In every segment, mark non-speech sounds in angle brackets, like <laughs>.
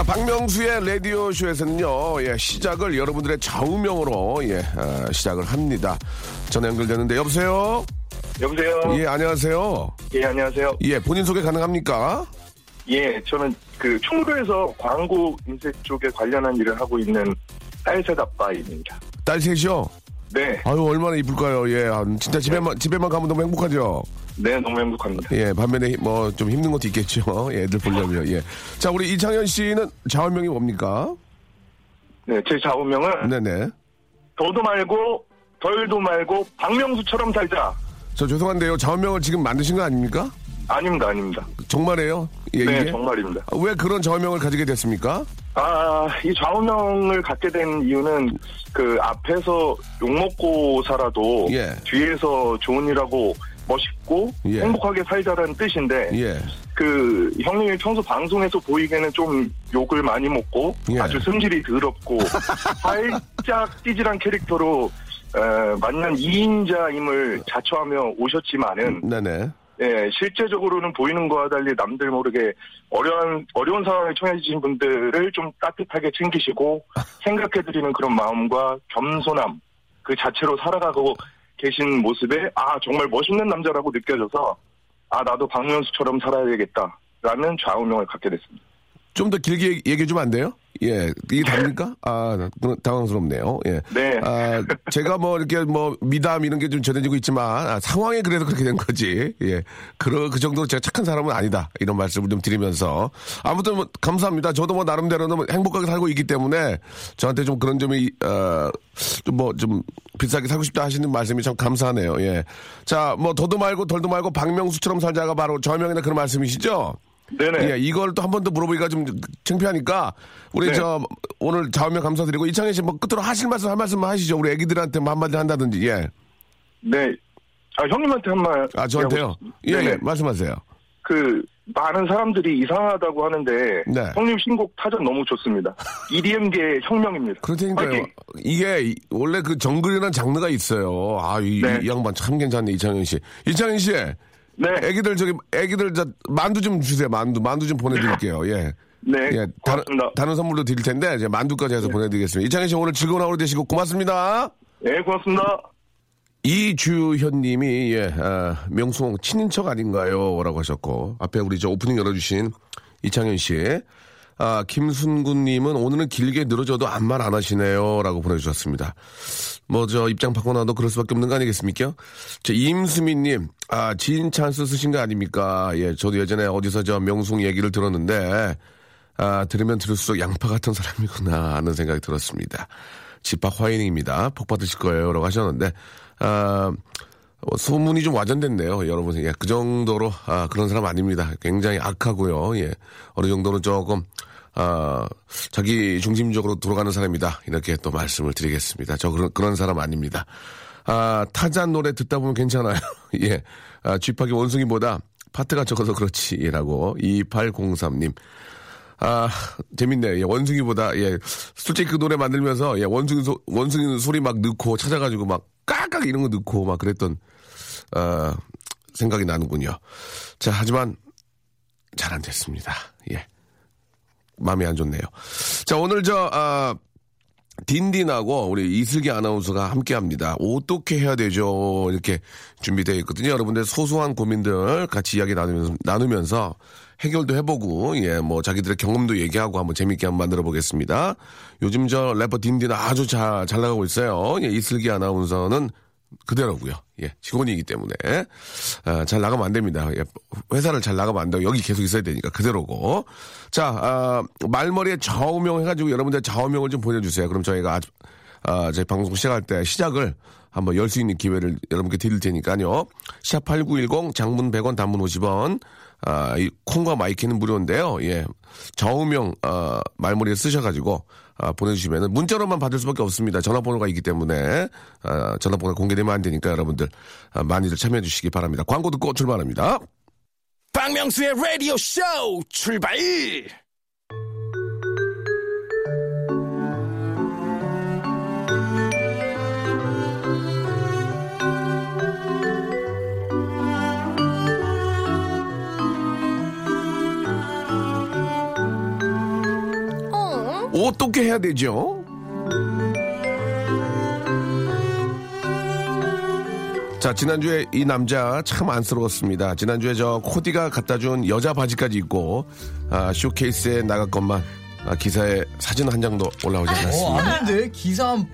자, 박명수의 라디오쇼에서는요, 예, 시작을 여러분들의 좌우명으로, 예, 아, 시작을 합니다. 전화 연결되는데, 여보세요? 여보세요. 예, 안녕하세요. 예, 안녕하세요. 예, 본인 소개 가능합니까? 예, 저는 그 충무로에서 광고 인쇄 쪽에 관련한 일을 하고 있는 딸셋 아빠입니다. 딸 셋이요? 네, 아유, 얼마나 이쁠까요? 예, 아, 진짜 집에만, 집에만 가면 너무 행복하죠? 네, 너무 행복합니다. 예, 반면에 뭐 좀 힘든 것도 있겠죠. <laughs> 예, 애들 보려면, 예. 자, 우리 이창현 씨는 좌우명이 뭡니까? 네, 제 좌우명은 네네. 더도 말고 덜도 말고 박명수처럼 살자. 저 죄송한데요. 좌우명을 지금 만드신 거 아닙니까? 아닙니다, 아닙니다. 정말이에요? 예, 네, 이게? 정말입니다. 아, 왜 그런 좌우명을 가지게 됐습니까? 아, 이 좌우명을 갖게 된 이유는 그 앞에서 욕먹고 살아도 예. 뒤에서 좋은 일하고 멋있고 예. 행복하게 살자라는 뜻인데 예. 그 형님이 평소 방송에서 보이기에는 좀 욕을 많이 먹고 예. 아주 승질이 더럽고 <laughs> 살짝 찌질한 캐릭터로 어, 만난 2인자임을 자처하며 오셨지만은 네네. 예, 실제적으로는 보이는 거와 달리 남들 모르게 어려운 어려운 상황에 처해지신 분들을 좀 따뜻하게 챙기시고 <laughs> 생각해드리는 그런 마음과 겸손함 그 자체로 살아가고 계신 모습에 아 정말 멋있는 남자라고 느껴져서 아 나도 박명수처럼 살아야겠다라는 좌우명을 갖게 됐습니다. 좀 더 길게 얘기해 주면 안 돼요? 예. 이게 답니까? 아, 당황스럽네요. 예. 네. 아, 제가 뭐 이렇게 뭐 미담 이런 게 좀 전해지고 있지만 아, 상황이 그래서 그렇게 된 거지. 예. 그, 그 정도로 제가 착한 사람은 아니다. 이런 말씀을 좀 드리면서. 아무튼 뭐 감사합니다. 저도 뭐 나름대로는 뭐 행복하게 살고 있기 때문에 저한테 좀 그런 점이, 어, 좀뭐좀 비싸게 살고 싶다 하시는 말씀이 참 감사하네요. 예. 자, 뭐 더도 말고 덜도 말고 박명수처럼 살자가 바로 저명이나 그런 말씀이시죠? 네네. 예, 이걸 또 한 번 더 물어보기가 좀 창피하니까 우리 네. 저 오늘 좌우명 감사드리고 이창현 씨 뭐 끝으로 하실 말씀 한 말씀 하시죠. 우리 애기들한테 뭐 한마디 한다든지 예. 네. 아 형님한테 한 말. 아 저한테요. 예, 네네. 예 말씀하세요. 그 많은 사람들이 이상하다고 하는데 네. 형님 신곡 타전 너무 좋습니다. EDM계 혁명입니다. 그렇다니까요. 이게 이- 원래 그 정글이라는 장르가 있어요. 아, 이, 네. 이 양반 참 괜찮네 이창현 씨. 이창현 씨, 네. 애기들 저기 애기들 저 만두 좀 주세요. 만두 만두 좀 보내드릴게요. 예. 네. 예, 다른. 다른 선물도 드릴 텐데 이제 만두까지 해서 보내드리겠습니다. 이창현 씨 오늘 즐거운 하루 되시고 고맙습니다. 네, 고맙습니다. 이주현님이 예, 아, 명수홍 친인척 아닌가요?라고 하셨고 앞에 우리 저 오프닝 열어주신 이창현 씨, 아 김순구님은 오늘은 길게 늘어져도 아무 말 안 하시네요 라고 보내주셨습니다. 뭐 저 입장 바꿔놔도 그럴 수밖에 없는 거 아니겠습니까? 저 임수민님, 아 지인 찬스 쓰신 거 아닙니까? 예, 저도 예전에 어디서 저 명수홍 얘기를 들었는데 아 들으면 들을수록 양파 같은 사람이구나 하는 생각이 들었습니다. 집합 화이닝입니다. 복 받으실 거예요 라고 하셨는데 아, 어, 소문이 좀 와전됐네요, 여러분. 예, 그 정도로 아, 그런 사람 아닙니다. 굉장히 악하고요. 예, 어느 정도는 조금 아, 자기 중심적으로 돌아가는 사람이다. 이렇게 또 말씀을 드리겠습니다. 저 그런 그런 사람 아닙니다. 아, 타잔 노래 듣다 보면 괜찮아요. <laughs> 예, 아, 쥐파기 원숭이보다 파트가 적어서 그렇지라고 2803님. 아, 재밌네. 예, 원숭이보다, 예, 솔직히 그 노래 만들면서, 예, 원숭이 소, 원숭이 소리 막 넣고 찾아가지고 막, 깍깍 이런 거 넣고 막 그랬던, 어, 생각이 나는군요. 자, 하지만, 잘 안 됐습니다. 예. 마음이 안 좋네요. 자, 오늘 저, 아, 딘딘하고 우리 이슬기 아나운서가 함께 합니다. 어떻게 해야 되죠? 이렇게 준비되어 있거든요. 여러분들 소소한 고민들 같이 이야기 나누면서, 나누면서 해결도 해보고, 예, 뭐 자기들의 경험도 얘기하고 한번 재밌게 한번 만들어 보겠습니다. 요즘 저 래퍼 딘딘 아주 잘, 잘 나가고 있어요. 예, 이슬기 아나운서는 그대로고요. 예, 직원이기 때문에 아, 잘 나가면 안 됩니다. 예, 회사를 잘 나가면 안 되고 여기 계속 있어야 되니까 그대로고. 자, 아, 말머리에 좌우명 해가지고 여러분들 좌우명을 좀 보내주세요. 그럼 저희가 아주, 아, 저희 방송 시작할 때 시작을 한번 열 수 있는 기회를 여러분께 드릴 테니까요. 샵 8910 장문 100원 단문 50원. 아, 이 콩과 마이키는 무료인데요. 예. 좌우명, 아, 말머리에 쓰셔 가지고, 아, 보내주시면 문자로만 받을 수밖에 없습니다. 전화번호가 있기 때문에, 아, 전화번호가 공개되면 안 되니까 여러분들, 아, 많이들 참여해 주시기 바랍니다. 광고 듣고 출발합니다. 박명수의 라디오 쇼 출발! 어? 어떻게 해야 되죠? 자, 지난주에 이 남자 참 안쓰러웠습니다. 지난주에 저 코디가 갖다 준 여자 바지까지 입고, 아, 쇼케이스에 나갔건만, 아, 기사에 사진 한 장도 올라오지 어, 않았습니다. 아닌데? 기사 한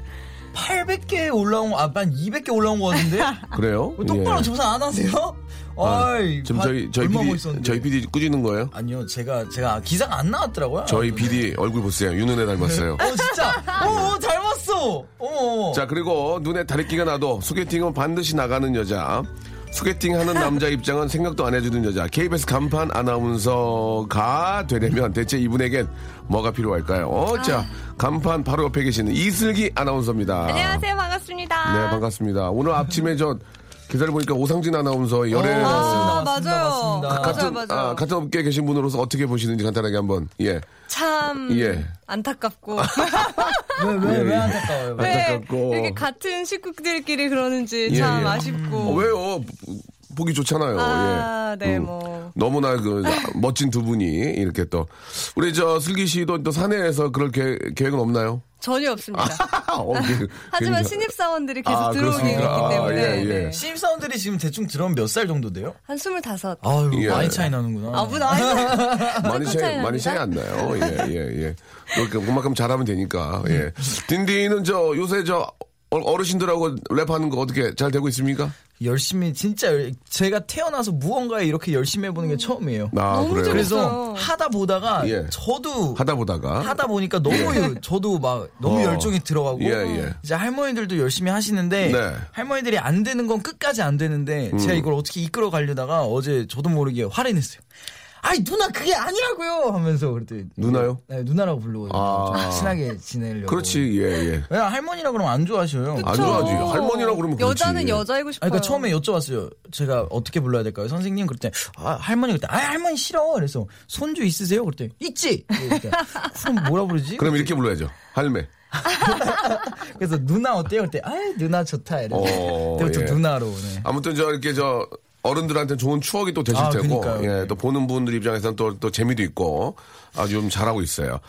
800개 올라온 거, 아, 한 200개 올라온 거 같은데? <laughs> 그래요? 왜 똑바로 예. 조사 안 하세요? 아, 아이, 지금 바- 저희, 저희 PD. 저희 PD 꾸짖는 거예요? 아니요, 제가, 제가 기사가 안 나왔더라고요. 저희. PD 얼굴 보세요. 윤은혜 닮았어요. 어, 진짜? 어, 어, 닮았어! 어. 자, 그리고 눈에 다래끼가 나도 소개팅은 반드시 나가는 여자. 소개팅 하는 남자 입장은 생각도 안 해주는 여자. KBS 간판 아나운서가 되려면 대체 이분에겐 뭐가 필요할까요? 어, 자, 간판 바로 옆에 계시는 이슬기 아나운서입니다. 안녕하세요. 반갑습니다. 네, 반갑습니다. 오늘 아침에 저 기사를 보니까 오상진 아나운서 열애 어, 아, 맞습니다, 맞아요. 맞습니다. 같은 맞아요, 맞아요. 아, 같은 업계에 계신 분으로서 어떻게 보시는지 간단하게 한번 예. 참 예. 안타깝고 <laughs> 왜, 왜, 왜 안타까워요? 왜? 왜 안타깝고. 이렇게 같은 식구들끼리 그러는지 예, 참 예. 아쉽고. 어, 왜요? 보기 좋잖아요. 아, 예. 네, 음, 뭐. 너무나 그 멋진 두 분이 이렇게 또 우리 저 슬기 씨도 또 사내에서 그럴 계, 계획은 없나요? 전혀 없습니다. 어, 그- <laughs> 하지만 굉장히- 신입사원들이 계속 아, 그렇습니까? 있기 때문에 아, 예, 예. 네. 신입사원들이 지금 대충 들어오면 몇 살 정도 돼요? 한 스물다섯. 아유, 예. 많이 차이 나는구나. 아, 뭐 나이 <laughs> 많이 차이 많이 차이 안 나요. 예, 예, 예. 그렇게 그만큼 잘하면 되니까. 예. 딘딘은 저 요새 저 어- 어르신들하고 랩하는 거 어떻게 잘 되고 있습니까? 열심히, 진짜, 열- 제가 태어나서 무언가에 이렇게 열심히 해보는 게 처음이에요. 아, 너무 그래요. 그래서 하다 보다가 예. 저도 하다 보다가 하다 보니까 너무 저도 막 너무 어. 열정이 들어가고 예, 예. 이제 할머니들도 열심히 하시는데 네. 음. 할머니들이 안 되는 건 끝까지 안 되는데 제가 이걸 어떻게 이끌어 가려다가 어제 저도 모르게 화를 냈어요. 아이 누나 그게 아니라고요 하면서 그랬더니 누나요? 네, 누나라고 부르고 아. 좀 친하게 지내려고. 그렇지, 예, 예. 왜 할머니라 그러면 안 좋아하셔요. 안 좋아하지. 할머니라고 그러면 그렇지. 여자는 여자이고 아니, 싶어요. 그러니까 처음에 여쭤봤어요. 제가 어떻게 불러야 될까요? 선생님 그랬더니 아, 할머니 그때 아 할머니 싫어. 그래서 손주 있으세요? 그랬더니 있지. 그러니까, 그럼 뭐라 부르지? 그럼 이렇게 불러야죠. 할매. <laughs> 그래서 누나 어때요? 그때 아 누나 좋다. 이래서 어, 예. 누나로. 네. 아무튼 저 이렇게 저 어른들한테 좋은 추억이 또 되실 아, 테고, 그러니까요. 예, 네. 또 보는 분들 입장에서는 또, 또 재미도 있고, 아주 좀 잘하고 있어요.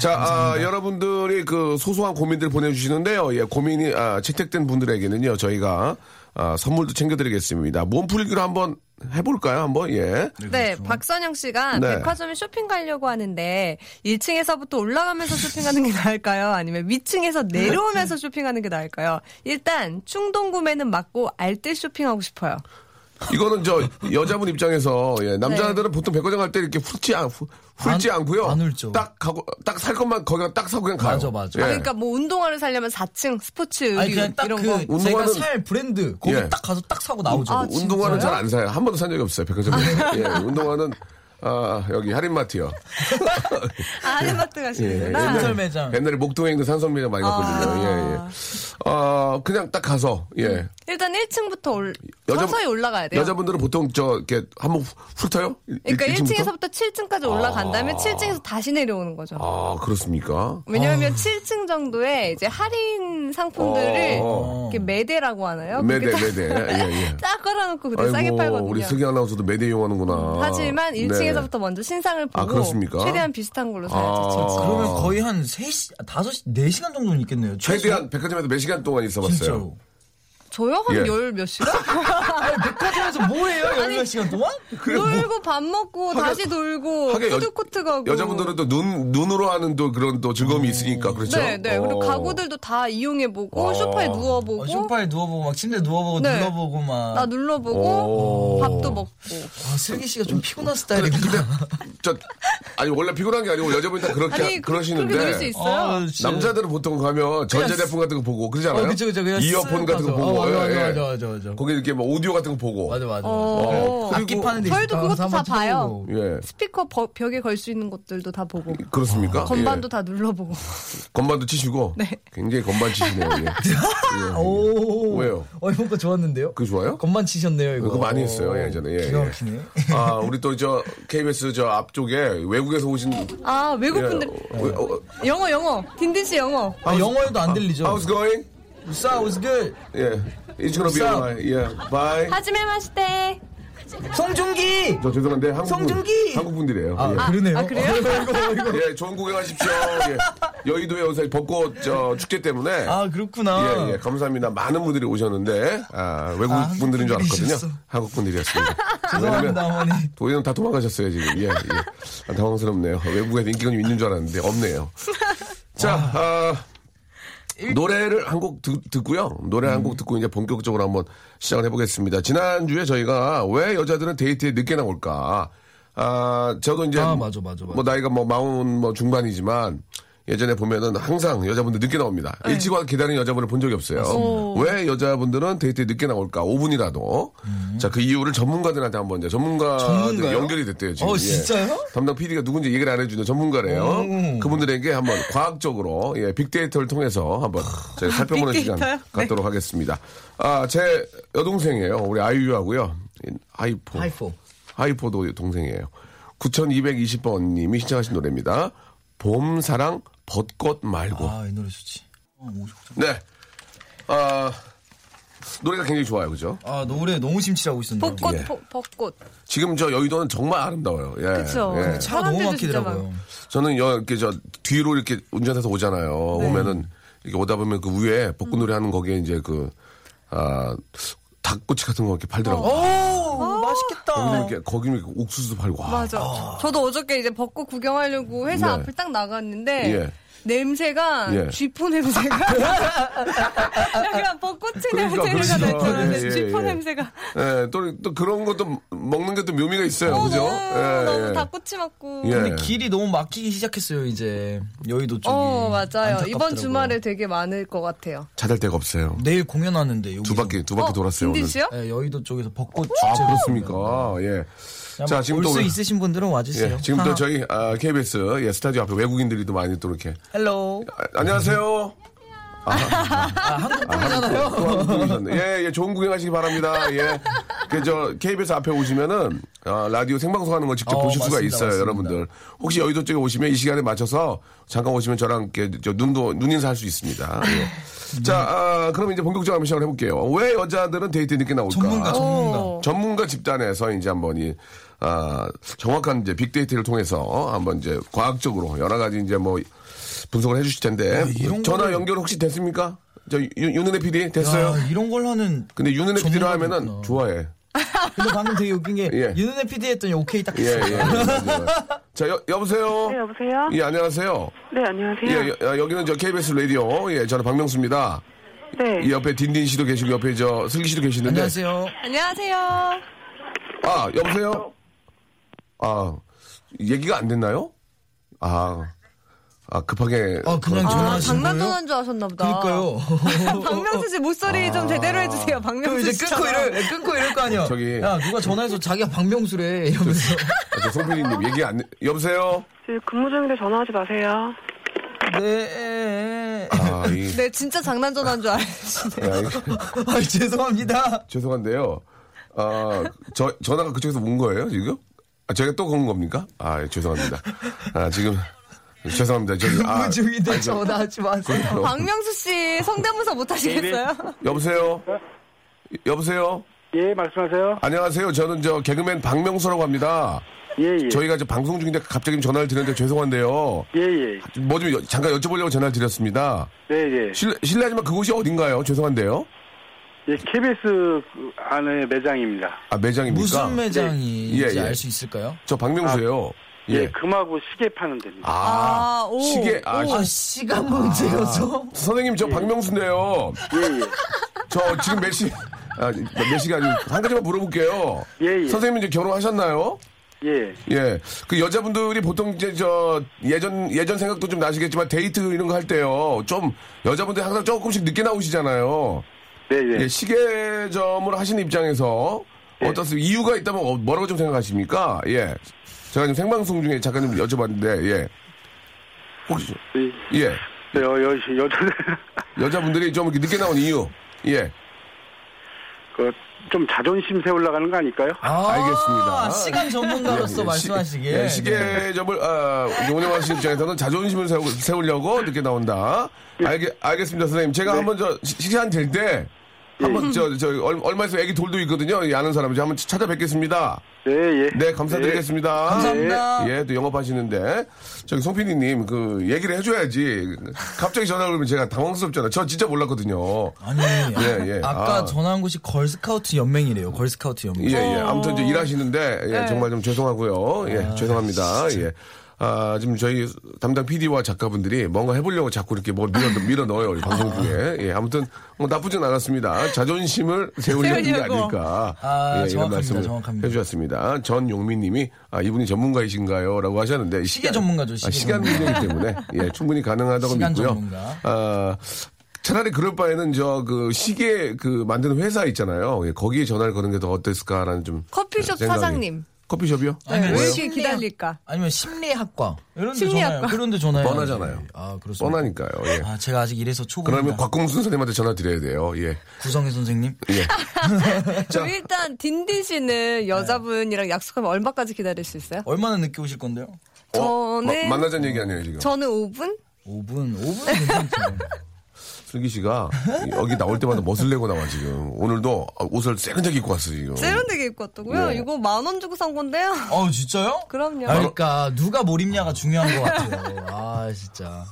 자, 아, 여러분들이 그 소소한 고민들 보내주시는데요. 예, 고민이, 아, 채택된 분들에게는요, 저희가, 아, 선물도 챙겨드리겠습니다. 몸풀기로 한번 해볼까요? 한번, 예. 네, 박선영 씨가 네. 백화점에 쇼핑 가려고 하는데 1층에서부터 올라가면서 쇼핑하는 게 나을까요? 아니면 위층에서 내려오면서 쇼핑하는 게 나을까요? 일단 충동 구매는 맞고 알뜰 쇼핑하고 싶어요. 이거는 저 여자분 입장에서 예, 남자들은 보통 백화점 갈 때 이렇게 훑지 않 훑- 훑지 안- 않고요. 안 훑죠. 딱 가고 딱 살 것만 거기가 딱 사고 그냥 가요. 맞아, 맞아. 예. 그러니까 뭐 운동화를 사려면 4층 스포츠 의류 아니 그냥 딱 이런 그 거. 제가 운동화는- 살 브랜드 거기 예. 딱 가서 딱 사고 나오죠. 아, 운동화는? 잘 안 사요. 한 번도 산 적이 없어요. 백화점에. <laughs> 예, 운동화는 아, 여기 할인마트요. <laughs> 아, 할인마트 가시는구나. 옛날에- 산설 매장. 옛날에 목동에 있는 산성매장 많이 갔거든요. 아. 예, 예. 어, 그냥 딱 가서, 예. 일단 1층부터 올, 여자- 서서히 올라가야 돼요. 여자분들은 보통 저, 이렇게 한번 훑- 훑어요? 일- 그러니까 일- 일층부터? 1층에서부터 7층까지 올라간 다음에 7층에서 다시 내려오는 거죠. 아, 그렇습니까? 왜냐하면 7층 정도의 이제 할인 상품들을 어. 이렇게 매대라고 하나요? 매대, 매대. 예, 예. <laughs> 딱 걸어놓고 그때 싸게 아이고, 팔거든요. 우리 슬기 아나운서도 매대 이용하는구나. 하지만 1층 에서 1층에서부터 먼저 신상을 보고 아, 그렇습니까? 최대한 비슷한 걸로 사야죠. 아. 그러면 거의 한 3시, 5시, 4시간 정도는 있겠네요. 최소? 최대한 백화점에서 몇 시간 동안 있어봤어요? 진짜로. 저요? 한 예. 열몇 시간? <laughs> 아니, 백화점에서 뭐 해요? 10몇 시간 동안? 놀고 밥 먹고 다시 놀고 하긴 여- 푸드코트 가고 여자분들은 또 눈, 눈으로 하는 또 그런 또 즐거움이 있으니까, 그렇죠? 네, 네. 그리고 어. 가구들도 다 이용해보고 어. 소파에 누워보고 어, 소파에 누워보고, 막 침대에 누워보고, 네. 눌러보고, 막. 나 눌러보고 오. 밥도 먹고 아, 슬기 씨가 좀 피곤한 스타일이구나. 저, 아니, 원래 피곤한 게 아니고 여자분이 다 그렇게, 아니 그- 그러시는데. 그렇게 놀수 있어요. 아. 남자들은 보통 가면 전자제품 같은 거 보고 그러잖아요. 어, 그쵸, 그쵸. 그냥 이어폰 쓱 같은 거. 보고. 어, 맞아, 예, 예. 맞아, 맞아, 맞아. 거기 이렇게 뭐 오디오 같은 거 보고. 맞아, 맞아. 맞아. 어. 악기 파는 데 저희도 그것도 다 봐요. 예. 스피커 버- 벽에 걸 수 있는 것들도 다 보고 그렇습니까? 건반도 예. 다 눌러보고 건반도 치시고. 네. 굉장히 건반 치시네요. <laughs> 예. 예. 오. 왜요? 어, 이번 거 좋았는데요? 그거 좋아요? 건반 치셨네요, 이거. 그거 많이 했어요, 예전에. 예, 기가 예. 막히네. 아, 우리 또 저 KBS 저 앞쪽에 외국에서 오신 아 외국 예, 분들 어, 어, 영어 영어 딘딘 씨 영어 아, 영어에도 안 들리죠? How's going? Sa was good. 예. It's gonna be alright. 예. Bye. 하지메 마시테 송중기! 저 죄송한데 한국 분, 성준기! 한국 분들이에요. 아, 예. 그러네요. 아, 그래요? 이거, 이거. <laughs> 예, 좋은 구경하십시오. 예. 여의도에 요새 벚꽃 저 축제 때문에 아, 그렇구나. 예, 예, 감사합니다. 많은 분들이 오셨는데 아, 외국 아, 분들인 줄 알았거든요. 한국 분들이었습니다. <laughs> 죄송합니다, 어머니. 도희는 다 도망가셨어요 지금. 예, 예. 아, 당황스럽네요. 외국에 인기가 좀 있는 줄 알았는데 없네요. 자, 아, 노래를 한 곡 듣고요. 노래 한 음. 곡 듣고 이제 본격적으로 한번 시작을 해보겠습니다. 지난주에 저희가 왜 여자들은 데이트에 늦게 나올까? 아, 저도 이제 아, 맞아, 맞아, 맞아. 뭐 나이가 뭐 마흔 뭐 중반이지만 예전에 보면은 항상 여자분들 늦게 나옵니다. 네. 일찍 와서 기다리는 여자분을 본 적이 없어요. 왜 여자분들은 데이트에 늦게 나올까? 5분이라도. 자, 그 이유를 전문가들한테 한번 이제 전문가 음. 전문가요? 연결이 됐대요, 지금. 어, 예. 진짜요? 담당 PD가 누군지 얘기를 안 해주는 전문가래요. 오. 그분들에게 한번 과학적으로 예, 빅데이터를 통해서 한번 저희 살펴보는 시간 빅데이터요? 갖도록 하겠습니다. 아, 제 여동생이에요. 우리 아이유하고요. 하이포. 하이포. 하이포도 동생이에요. 9220번 님이 신청하신 노래입니다. 봄 사랑 벚꽃 말고. 아, 이 노래 좋지. 어. 네. 아, 노래가 굉장히 좋아요. 그죠? 아, 노래 너무 심취하고 있었네요. 벚꽃 예. 벚- 벚꽃 지금 저 여의도는 정말 아름다워요. 예. 그쵸. 예. 차가 너무 사람들도 진짜 막히더라고요. 저는 여, 이렇게 저 뒤로 이렇게 운전해서 오잖아요. 네. 오면은 이렇게 오다 보면 그 위에 벚꽃놀이 하는 거기에 이제 그, 아, 닭꼬치 같은 거 이렇게 팔더라고요. 오, 맛있겠다. 거기는 거기는 옥수수도 팔고. 와. 맞아 저도 어저께 이제 벚꽃 구경하려고 회사 네. 앞을 딱 나갔는데 예. 냄새가 예. 쥐포 냄새가 <laughs> 약간 벚꽃의 그러니까, 냄새가. 날줄 예, 예, 쥐포 예. 냄새가 예, 또, 또 그런 것도 먹는 게 또 묘미가 있어요. 어, 그죠? 너무, 예, 너무 예. 닭꼬치 맞고 예. 근데 길이 너무 막히기 시작했어요, 이제. 여의도 쪽이. 어 맞아요 안타깝더라고요. 이번 주말에 되게 많을 것 같아요 차 댈 데가 없어요. 내일 공연하는데, 여기. 두 바퀴, 두 바퀴 돌았어요. 오늘. 네, 여의도 쪽에서 벚꽃 아, 축제. 그렇습니까? 예. 자, 지금 또. 올수 있으신 분들은 와주세요. 예, 지금 또 저희, 아, KBS, 예, 스튜디오 앞에 외국인들이 또 많이 또 이렇게. Hello. 아, 안녕하세요. 아, 한국 분이잖아요. 분이셨네. 예, 예, 좋은 구경하시기 바랍니다. 예. 그, 저, KBS 앞에 오시면은, 아, 라디오 생방송 하는 거 직접 어, 보실 수가 맞습니다, 있어요, 맞습니다. 여러분들. 혹시 여의도 쪽에 오시면 이 시간에 맞춰서 잠깐 오시면 저랑 이렇게 저 눈도, 눈인사 할 수 있습니다. 예. 자, 아, 그럼 이제 본격적으로 한번 시작을 해볼게요. 왜 여자들은 데이트 늦게 나올까? 전문가, 전문가. 오. 전문가 집단에서 이제 한번 이, 아, 정확한 이제 빅데이터를 통해서 한번 이제 과학적으로 여러 가지 이제 뭐 분석을 해주실 텐데. 야, 이런 전화 거를- 연결 혹시 됐습니까? 저 유- 윤은혜 PD 됐어요? 야, 이런 걸 하는. 근데 윤은혜 PD로 하면은. 좋아해. 근데 방금 되게 웃긴 게 <laughs> 예. 윤은혜 PD 했더니 오케이 딱 예. 예. 맞아요. 자, 여, 여보세요? 네, 여보세요? 예, 안녕하세요. 네, 안녕하세요. 예, 여, 아, 여기는 저 KBS 라디오. 예, 저는 박명수입니다. 네. 이 옆에 딘딘 씨도 계시고 옆에 저 슬기 씨도 계시는데. 안녕하세요. 안녕하세요 아, 여보세요? 아, 얘기가 안 됐나요? 아, 아, 급하게. 아, 그냥 아 전화하신 장난 거예요? 전화인 줄 아셨나 보다 그러니까요. <laughs> 박명수 씨 목소리 좀 제대로 해주세요 박명수 이제 씨 끊고 이럴, 끊고 이럴 거 아니야. <laughs> 저기- 야, 누가 전화해서 자기가 박명수래. 이러면서. 아, 저 송PD님 얘기 안, 여보세요? 지금 근무 중인데 전화하지 마세요. 네. 아, <laughs> 이, 네 진짜 장난 전화인 줄 이- 아, 죄송합니다. 죄송한데요. 아, 저, 전화가 그쪽에서 온 거예요, 지금? 아, 제가 또 건 겁니까? 아, 예, 죄송합니다. 아, 지금, 죄송합니다. 저기, 아, 근무 중인데 아니, 저- 전화하지 마세요. 그래요. 박명수 씨 성대모사 못 하시겠어요? 여보세요? 여보세요? 예, 말씀하세요. 안녕하세요. 저는 저 개그맨 박명수라고 합니다. 예, 예. 저희가 이제 방송 중인데 갑자기 전화를 드렸는데 죄송한데요. 예, 예. 뭐 좀 잠깐 여쭤보려고 전화를 드렸습니다. 네, 예. 실, 실례하지만 그곳이 어딘가요? 죄송한데요. 예, KBS 그 안에 매장입니다. 아, 매장입니까? 무슨 매장인지 예, 예. 알수 있을까요? 저 박명수예요. 예, 금하고 시계 파는 데입니다. 아, 아, 오. 시계, 아, 아, 시간 문제여서. 선생님 저 박명수인데요. 예, 예. 저 지금 몇 시, 아, 몇 시가 아니고 한 가지만 물어볼게요. 예, 예. 선생님 이제 결혼하셨나요? 예. 예. 그 여자분들이 보통 이제 저 예전 예전 생각도 좀 나시겠지만 데이트 이런 거 할 때요. 좀 여자분들이 항상 조금씩 늦게 나오시잖아요. 네, 예. 예, 시계점을 하시는 입장에서 예. 어떻습니까? 이유가 있다면 어, 뭐라고 좀 생각하십니까? 예. 제가 지금 생방송 중에 잠깐 좀 여쭤봤는데, 예. 혹시, 예. 예. 여, 여, 여자, 여자분들이 좀 이렇게 늦게 나온 이유. 예. 그, 좀 자존심 세우려가는 거 아닐까요? 아, 알겠습니다. 시간 전문가로서 예, 말씀하시기에. 시, 예, 시계점을, 아, 운영하시는 입장에서는 자존심을 세우, 세우려고 늦게 나온다. 알겠, 알겠습니다, 선생님. 제가 한번 저, 시- 시간 될 때, 한번 저, 저, 얼- 얼마 있어 애기 돌도 있거든요. 이 아는 사람. 이제 한번 찾아뵙겠습니다. 네, 예. 네, 감사드리겠습니다. 감사합니다. 예, 또 영업하시는데. 저기 송PD님, 그, 얘기를 해줘야지. 갑자기 전화 오면 제가 당황스럽잖아요. 저 진짜 몰랐거든요. 아니, 예, 예. 아까 아. 전화한 곳이 걸스카우트 연맹이래요. 걸스카우트 연맹. 예, 예. 아무튼 이제 일하시는데, 예, 네. 정말 좀 죄송하고요. 예, 죄송합니다. 예. 아, 지금 저희 담당 PD와 작가분들이 뭔가 해보려고 자꾸 이렇게 뭘 밀어, 밀어 넣어요. 이 방송 중에. 예, 아무튼 뭐 나쁘진 않았습니다. 자존심을 세우려는 게. 아닐까. 아, 예, 이런 정확합니다. 말씀을 정확합니다. 해주셨습니다. 전용민 님이, 아, 이분이 전문가이신가요? 라고 하셨는데. 시계 전문가죠, 시계 아, 시간. 문제이기 때문에. 예, 충분히 가능하다고 시간 믿고요. 전문가. 아, 차라리 그럴 바에는 저 그 시계 그 만드는 회사 있잖아요. 예, 거기에 전화를 거는 게 더 어땠을까라는 좀 커피숍 생각이. 사장님. 커피숍이요? 네, 아니면 왜 이렇게 기다릴까? 아니면 심리학과. 이런 데 심리학과. 전화요. 그런 데 전화요. 뻔하잖아요. 아, 그렇습니다. 뻔하니까요. 예. 아, 제가 아직 이래서 초보입니다. 그러면 곽공순 선생님한테 전화 드려야 돼요. 예. 구성희 선생님. 예. <laughs> 그럼 일단 딘딘 씨는 여자분이랑 약속하면 얼마까지 기다릴 수 있어요? 얼마나 늦게 오실 건데요? 저는 마- 만나자는 얘기 아니에요, 지금. 저는 5분? 5분, 5분 괜찮죠. <laughs> 슬기 씨가 여기 나올 때마다 멋을 내고 나와, 지금. 오늘도 옷을 세련되게 입고 왔어, 지금. 세련되게 입고 왔다고요? 네. 이거 만 원 주고 산 건데요? 어, 진짜요? 그럼요. 아, 그러니까 누가 뭘 입냐가 중요한 것 같아요. 아, 진짜.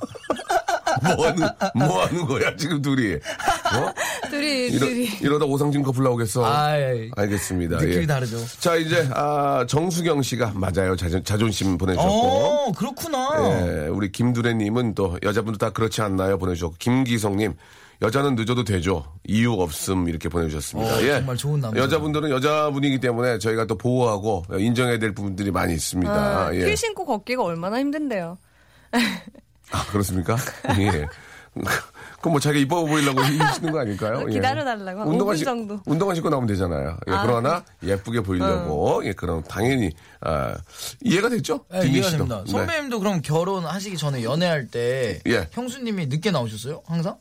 <laughs> 뭐 하는, 뭐 하는 거야, 지금 둘이. 어? 둘이, 이러, 둘이. 이러다 오상진 커플 나오겠어. 아, 예. 알겠습니다. 느낌이 예. 다르죠. 자, 이제, 아, 정수경 씨가 맞아요. 자존, 자존심 보내주셨고. 어, 그렇구나. 예, 우리 김두래님은 또 여자분들 다 그렇지 않나요? 보내주셨고 김기성님 여자는 늦어도 되죠. 이유 없음 이렇게 보내주셨습니다. 어, 예. 정말 좋은 남자. 여자분들은 여자분이기 때문에 저희가 또 보호하고 인정해야 될 부분들이 많이 있습니다. 아, 예. 힐 신고 걷기가 얼마나 힘든데요. 아, 그렇습니까? <laughs> 예. 그럼 뭐 자기 이뻐 보이려고 <laughs> 힘쓰는 거 아닐까요? 예. 기다려달라고 한 운동화 5분 신- 정도. 운동화 신고 나오면 되잖아요. 예, 아, 그러나 예쁘게 보이려고 예, 그럼 당연히 아, 이해가 됐죠? 네, 디미 이해가 씨도. 됩니다. 네. 선배님도 그럼 결혼하시기 전에 연애할 때 예. 형수님이 늦게 나오셨어요? 항상?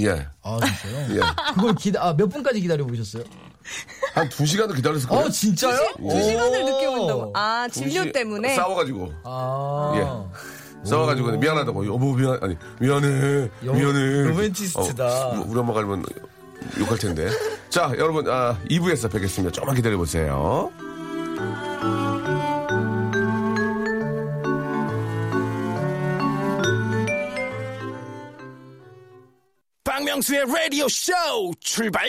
예. 아 진짜요? 예. 그걸 기다 아, 몇 분까지 기다려 보셨어요? 한 두 시간도 기다렸을 거예요. 어 진짜요? 두 시간을 오. 늦게 온다고. 아, 두 진료 시- 때문에. 싸워가지고. 아. 예. 싸워가지고 미안하다고. 여보 미안 아니 미안해 여- 미안해. 로맨티스트다. 어, 우리 엄마가 알면 욕할 텐데. 자 여러분 아, 2부에서 뵙겠습니다. 조금만 기다려보세요. 박명수의 라디오 쇼 출발!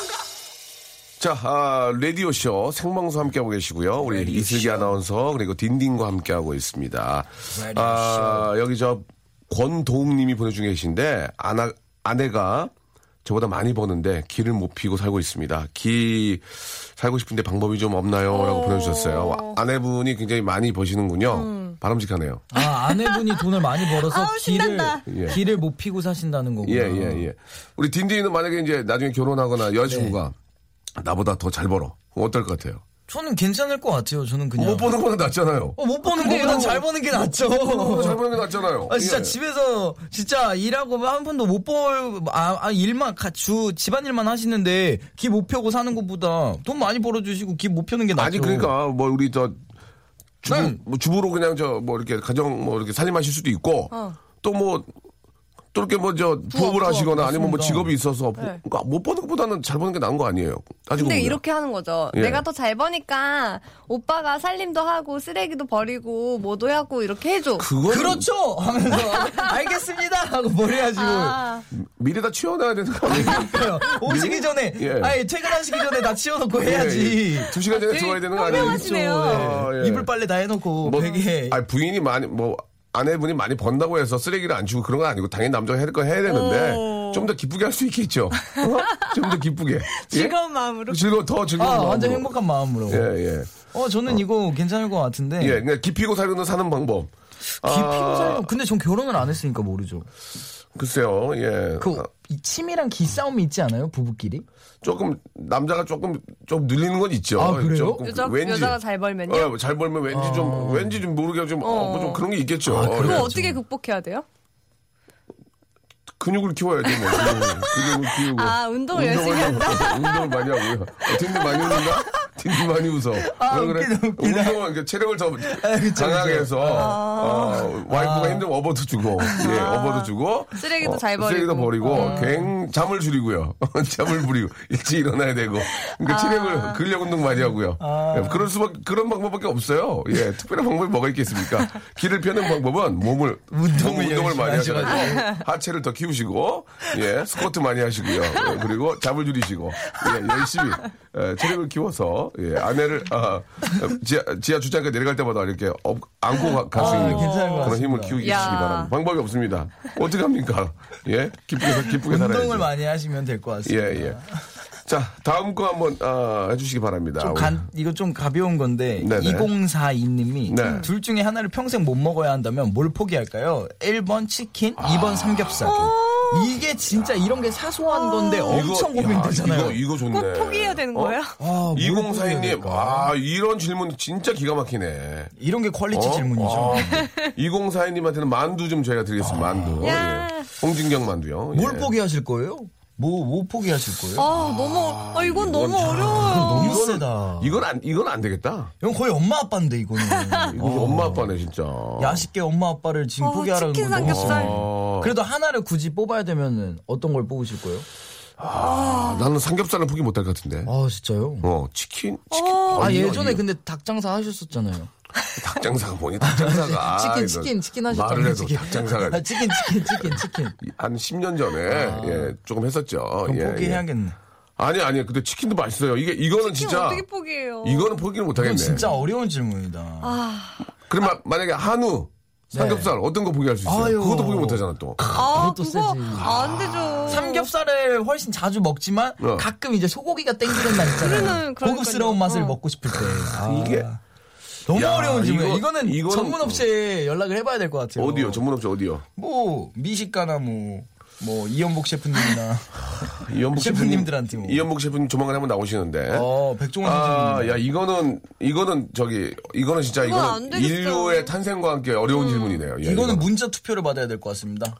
라디오쇼 생방송 함께하고 계시고요. 우리 이슬기 아나운서, 그리고 딘딘과 함께하고 있습니다. 아, 여기 저, 권도웅 님이 보내준 계신데, 아나, 아내가 저보다 많이 버는데 길을 못 피고 살고 있습니다. 기 살고 싶은데 방법이 좀 없나요? 라고 보내주셨어요. 아내분이 굉장히 많이 버시는군요. 바람직하네요. 아, 아내분이 돈을 많이 벌어서 <laughs> 아우, 길을, 신난다. 예. 길을 못 피고 사신다는 거구나. 예, 예, 예. 우리 딘딘이는 만약에 이제 나중에 결혼하거나 여자친구가 네. 나보다 더 잘 벌어. 어떨 것 같아요? 저는 괜찮을 것 같아요. 저는 그냥. 못 버는 거는 낫잖아요. 어, 못 버는 것보다 잘 버는 게 낫죠. 어, 잘 버는 게 낫잖아요. 아, 진짜 예. 집에서 진짜 일하고 한 번도 못 벌, 아, 아, 일만, 가- 주, 집안일만 하시는데 기 못 펴고 사는 것보다 돈 많이 벌어주시고 기 못 펴는 게 낫죠. 아니 그러니까 뭐 우리 저 주부 난- 뭐 주부로 그냥 저 뭐 이렇게 가정 뭐 이렇게 살림하실 수도 있고 어. 또뭐 또 이렇게 뭐 저 부업을 부업, 하시거나 아니면 뭐. 직업이 있어서 네. 그러니까 못 버는 것보다는 잘 버는 게 나은 거 아니에요. 근데 보면. 이렇게 하는 거죠. 예. 내가 더 잘 버니까 오빠가 살림도 하고 쓰레기도 버리고 뭐도 하고 이렇게 해줘. 그건 그렇죠! 하면서, <laughs> 알겠습니다! 하고 버려가지고. 아, 미리 다 치워놔야 되는 거 아니에요? 오시기 전에, 예. 아니, 퇴근하시기 전에 다 치워놓고 해야지. 예, 두 시간 전에 들어와야 되는 거 아니에요? 아, 예. 이불 빨래 다 해놓고, 뭐, 베개. 아니, 부인이 많이 뭐 아내분이 많이 번다고 해서 쓰레기를 안 치우고 그런 건 아니고 당연히 남자가 해야 될 거 해야 되는데 오. 좀더 기쁘게 할 수 있겠죠. 어? 좀더 기쁘게. 예? 즐거운 마음으로. 즐거워 더 즐거운 아, 마음으로. 완전 행복한 마음으로. 예, 예. 어, 저는 이거 괜찮을 것 같은데. 예, 그냥 기피고 살고는 사는 방법. 기피고 살려. 근데 전 결혼을 안 했으니까 모르죠. 글쎄요, 예. 그, 아, 이 침이랑 기싸움이 있지 않아요? 부부끼리? 조금, 남자가 조금, 좀 늘리는 건 있죠. 아, 그래요? 조금 여자, 왠지. 여자가 잘 벌면요? 어, 잘 벌면 왠지 좀, 왠지 좀 모르게 좀, 어, 뭐좀 그런 게 있겠죠. 아, 그거 예. 어떻게 극복해야 돼요? 근육을 키워야지, 뭐. 근육을, 근육을 키우고. 아, 운동을 열심히 한다? 운동을 많이 하고요. 어, 딘딘 많이 웃는다? 딘딘 많이 웃어. 아, 왜 그래? 웃기다, 웃기다. 운동은 체력을 더 그쵸, 강하게. 해서, 어, 와이프가 힘들면 업어도 주고, 예, 업어도 주고. 아. 쓰레기도 어, 잘 쓰레기도 버리고. 버리고, 갱, 잠을 줄이고요. <laughs> 잠을 부리고, 일찍 일어나야 되고. 그러니까 체력을, 근력 운동 많이 하고요. 아. 예, 그럴 수밖, 그런 방법밖에 없어요. 예, 특별한 방법이 뭐가 있겠습니까? 기를 펴는 방법은 몸을, 운동을 몸 운동을 많이 하셔가지고, 하체를 더 키우시고, 예, 스쿼트 많이 하시고요. 예, 그리고 잠을 줄이시고, 예, 열심히, 예, 체력을 키워서, 예, 아내를, 아, 지하, 지하 주차장에 내려갈 때마다 이렇게 업, 안고 갈수 아, 있는 것 그런 힘을 야. 바랍니다. 방법이 없습니다. 어떻게 합니까? 예, 기쁘게, 기쁘게. 운동을 많이 하시면 될 것 같습니다. 예, 예. 자, 다음 거 한번, 아, 해주시기 바랍니다. 좀 간, 이거 좀 가벼운 건데 네네. 2042님이 네. 둘 중에 하나를 평생 못 먹어야 한다면 뭘 포기할까요? 1번 치킨, 아. 2번 삼겹살. 이게 진짜 이런 게 사소한 건데 엄청 이거, 고민되잖아요. 야, 이거, 이거 좋네. 꼭 포기해야 되는 어? 거예요? 아, 뭘 포기해야 2042님, 될까? 와, 이런 질문 진짜 기가 막히네. 이런 게 quality 어? 질문이죠. 아, 2042님한테는 만두 좀 저희가 드리겠습니다. 만두. 야. 예. 홍진경 만두요. 뭘 예. 포기하실 거예요? 뭐, 뭐 포기하실 거예요? 아, 너무, 아, 이건 너무 어려워요. 너무 이거는- 세다. 이건 안, 이건 안 되겠다. 이건 거의 엄마 아빠인데 이거는. <laughs> 이거 엄마 아빠네, 진짜. 야식계 엄마 아빠를 지금 어, 포기하라는 치킨 건 너무 삼겹살. 그래도 하나를 굳이 뽑아야 되면은 어떤 걸 뽑으실 거예요? 아, 나는 삼겹살은 포기 못할 것 같은데. 아 진짜요? 어, 치킨? 치킨. 어. 아 이거, 예전에 이거. 근데 닭장사 하셨었잖아요. 닭장사가 뭐니, 닭장사가. <laughs> 치킨 아, 치킨 치킨 말을 하셨잖아요. 해도 치킨. 닭장사가. 아, 치킨 치킨 치킨 치킨. <laughs> 한 10년 전에, 예, 조금 했었죠. 아. 그럼 예, 포기해야겠네. 예. 아니, 아니, 근데 치킨도 맛있어요. 이게, 이거는 진짜. 어떻게 포기해요? 이거는 포기를 못 하겠네. 진짜 어려운 질문이다. 아, 그럼 마- 만약에 한우, 삼겹살 어떤 거 포기할 수 있어요? 네. 아유. 그것도 포기 못 하잖아 또. 아 그것도 그거 세지. 안 되죠. 삼겹살을 훨씬 자주 먹지만 어. 가끔 이제 소고기가 땡기는 날 있잖아요. 그러는- 그러니까요. 고급스러운 맛을 어. 먹고 싶을 때. 아, 이게 너무 야, 어려운 질문이에요. 이거- 이거는 이거는- 전문 업체에 연락을 해봐야 될 것 같아요. 어디요? 전문업체 어디요? 뭐 미식가나 뭐. 뭐 이연복 셰프님이나 <laughs> 이연복 셰프님들한테 뭐. 이연복 셰프님 조만간 한번 나오시는데. 어 백종원 아, 선생님 야 이거는 이거는 저기 이거는 진짜 이건 이거는. 인류의 탄생과 함께 어려운 질문이네요. 예, 이거는 이거는. 문자 투표를 받아야 될 것 같습니다.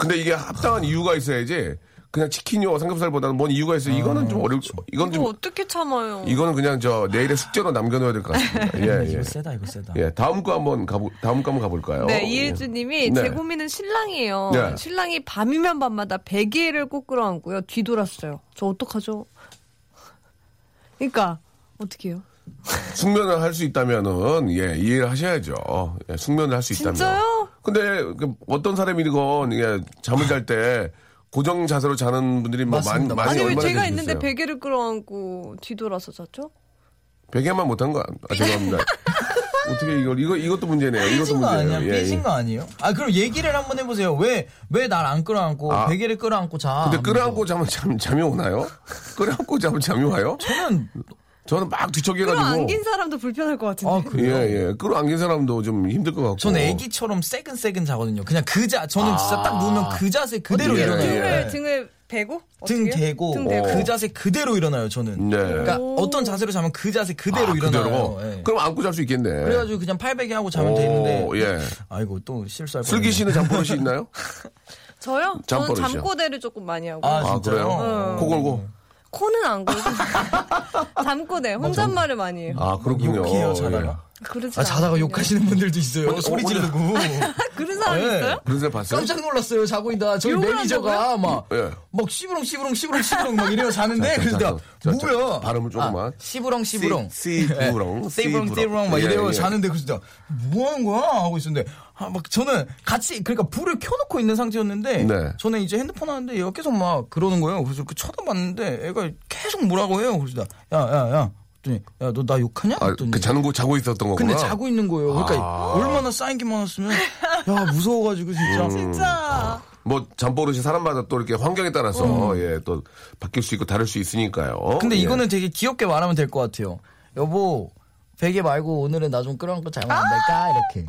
근데 이게 합당한 이유가 있어야지. 그냥 치킨이요 삼겹살보다는 뭔 이유가 있어. 요 이거는 좀 어렵. 이건 이거 좀 어떻게 참아요? 이거는 그냥 저 내일의 숙제로 남겨놓아야 될 것 같습니다. <laughs> 예, 예. 이거 세다 이거 세다. 예, 다음 거 한번 가보, 다음 거 한번 가볼까요? 네, 예. 이일주님이 네. 제 고민은 신랑이에요. 네. 신랑이 밤이면 밤마다 베개를 꼭 끌어안고요. 뒤돌았어요. 저 어떡하죠? 그러니까 어떻게 해요? 숙면을 할 수 있다면은 예 이해를 하셔야죠. 예, 숙면을 할 수 있다면. 진짜요? 근데 그 어떤 사람이건 예, 잠을 잘때 고정 자세로 자는 분들이 뭐 많이. 많이 아니 왜 얼마나 제가 계시겠어요? 있는데 베개를 끌어안고 뒤돌아서 잤죠? 베개만 못한 거 아, 죄송합니다. <laughs> 어떻게 이걸 이거 이것도 문제네요. 이것도 삐진 거 문제네요. 아니야? 예, 삐진 예. 거 아니에요? 아 그럼 얘기를 한번 해보세요. 왜 왜 날 안 끌어안고 아. 베개를 끌어안고 자? 근데. 끌어안고 자면 잠 잠이 오나요? <laughs> 끌어안고 자면 잠이 와요? 저는 저는 막 뒤척여가지고. 끌어안긴 사람도 불편할 것 같은데. 아, 그래요? 예, 예. 끌어안긴 사람도 좀 힘들 것 같고. 저는 애기처럼 새근새근 자거든요. 그냥 그 자, 저는 진짜 딱 누우면 그 자세 그대로 예, 일어나요. 예. 등을 네. 등을 베고 등? 대고, 등 대고. 그 자세 그대로 일어나요, 저는. 네. 그러니까 어떤 자세로 자면 그 자세 그대로 아, 일어나요. 그대로? 예. 그럼 안고 잘 수 있겠네. 그래가지고 그냥 팔베개 하고 자면 오, 되는데. 예. 아이고, 또 실수할 뻔. 슬기 씨는 잠버릇이 있나요? <laughs> 저요? 저는 잠버릇이요. 잠꼬대를 조금 많이 하고 아, 아, 진짜요? 그래요? 코 골고. 코는 안 골고 잠꼬대 <laughs> 혼잣말을 많이 해요. 아, 그렇군요. 욕해요, 자다가. 그러지 아, 자다가. 욕하시는 분들도 있어요. 혼자- 소리 지르고. <laughs> 그런 사람 예. 있어요? 그런 사람 봤어요? 깜짝 놀랐어요, 자고 있다. 저희 매니저가 막, 예. 막 씨부렁, 씨부렁, 씨부렁, 씨부렁 막 이래요, 자는데. 자, 뭐야? 발음을 조금만. 아, 씨부렁, 씨부렁. 씨- 씨부렁, 예. 씨부렁, 막 예, 이래요, 예. 자는데. 내가, 뭐 하는 거야? 하고 있었는데. 아, 막 저는 같이, 그러니까 불을 켜놓고 있는 상태였는데. 네. 저는 이제 핸드폰 하는데 얘가 계속 막 그러는 거예요. 그래서 그 쳐다봤는데 애가 계속 뭐라고 해요. 그래서 나, 야, 야, 야. 그랬더니, 야, 너 나 욕하냐? 아, 그랬더니. 그 자는 거 자고 있었던 거구나. 근데 자고 있는 거예요. 그러니까 아. 얼마나 쌓인 게 많았으면 야 무서워가지고 진짜. 음. 진짜. 뭐 잠버릇이 사람마다 또 이렇게 환경에 따라서 예, 또 바뀔 수 있고 다를 수 있으니까요. 근데 예. 이거는 되게 귀엽게 말하면 될 것 같아요. 여보 베개 말고 오늘은 나 좀 끌어안고 자면 안 될까 이렇게.